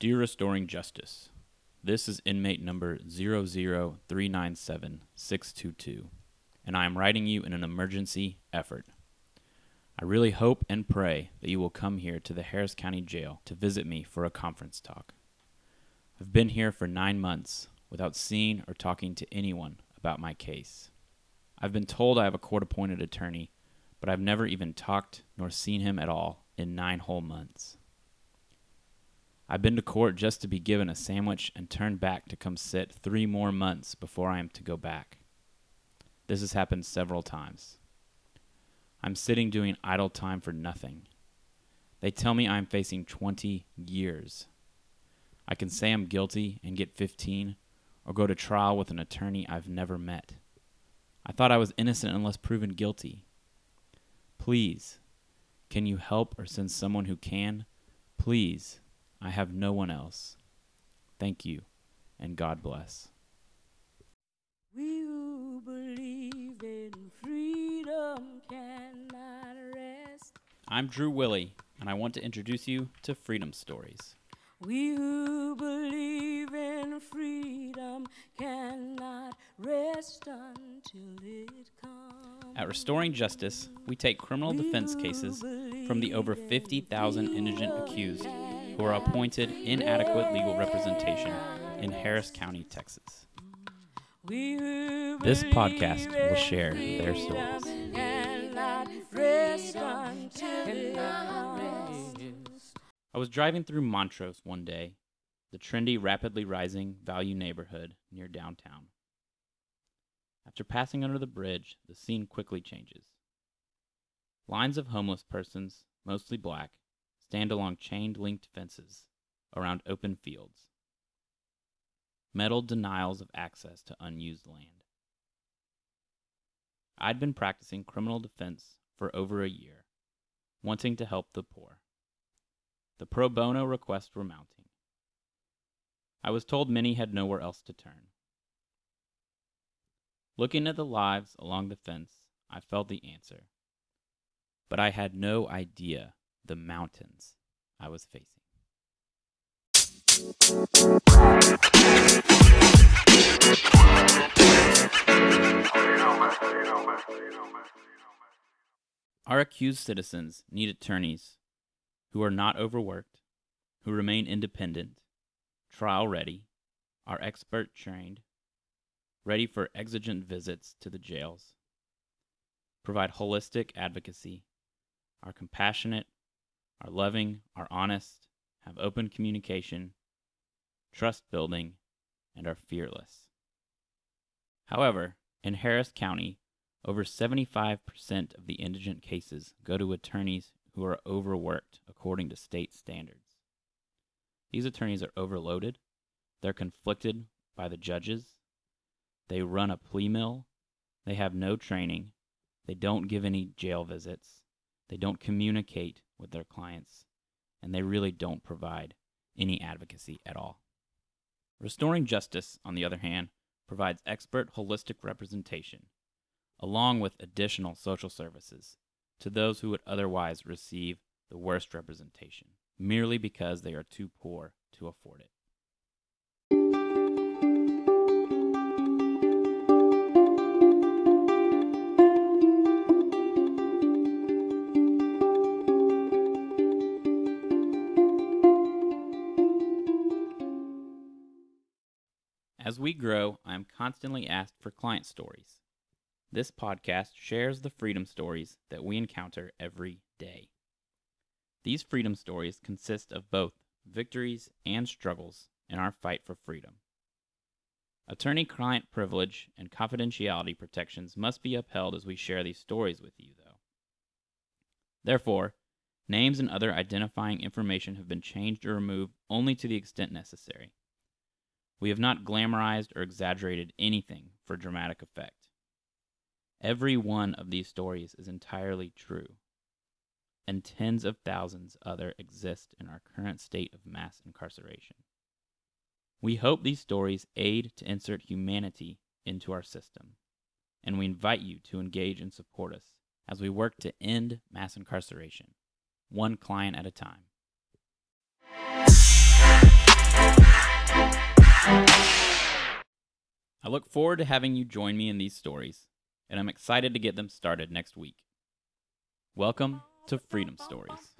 Dear Restoring Justice, this is inmate number 00397-622, and I am writing you in an emergency effort. I really hope and pray that you will come here to the Harris County Jail to visit me for a conference talk. I've been here for nine months without seeing or talking to anyone about my case. I've been told I have a court appointed attorney, but I've never even talked nor seen him at all in nine whole months. I've been to court just to be given a sandwich and turned back to come sit three more months before I am to go back. This has happened several times. I'm sitting doing idle time for nothing. They tell me I'm facing 20 years. I can say I'm guilty and get 15, or go to trial with an attorney I've never met. I thought I was innocent unless proven guilty. Please, can you help or send someone who can? Please I have no one else. Thank you, and God bless. We who believe in freedom cannot rest. I'm Drew Willey, and I want to introduce you to Freedom Stories. We who believe in freedom cannot rest until it comes. At Restoring Justice, we take criminal defense cases from the over 50,000 indigent accused who are appointed inadequate legal representation in Harris County, Texas. This podcast will share their stories. I was driving through Montrose one day, the trendy, rapidly rising value neighborhood near downtown. After passing under the bridge, the scene quickly changes. Lines of homeless persons, mostly black, stand along chain linked fences around open fields. Metal denials of access to unused land. I'd been practicing criminal defense for over a year, wanting to help the poor. The pro bono requests were mounting. I was told many had nowhere else to turn. Looking at the lives along the fence, I felt the answer. But I had no idea the mountains I was facing. Our accused citizens need attorneys who are not overworked, who remain independent, trial ready, are expert trained, ready for exigent visits to the jails, provide holistic advocacy, are compassionate, are loving, are honest, have open communication, trust building, and are fearless. However, in Harris County, over 75% of the indigent cases go to attorneys who are overworked according to state standards. These attorneys are overloaded, they're conflicted by the judges, they run a plea mill, they have no training, they don't give any jail visits, they don't communicate with their clients, and they really don't provide any advocacy at all. Restoring Justice, on the other hand, provides expert holistic representation, along with additional social services, to those who would otherwise receive the worst representation, merely because they are too poor to afford it. As we grow, I am constantly asked for client stories. This podcast shares the freedom stories that we encounter every day. These freedom stories consist of both victories and struggles in our fight for freedom. Attorney client privilege and confidentiality protections must be upheld as we share these stories with you, though. Therefore, names and other identifying information have been changed or removed only to the extent necessary. We have not glamorized or exaggerated anything for dramatic effect. Every one of these stories is entirely true, and tens of thousands other exist in our current state of mass incarceration. We hope these stories aid to insert humanity into our system, and we invite you to engage and support us as we work to end mass incarceration, one client at a time. Look forward to having you join me in these stories, and I'm excited to get them started next week. Welcome to Freedom Stories.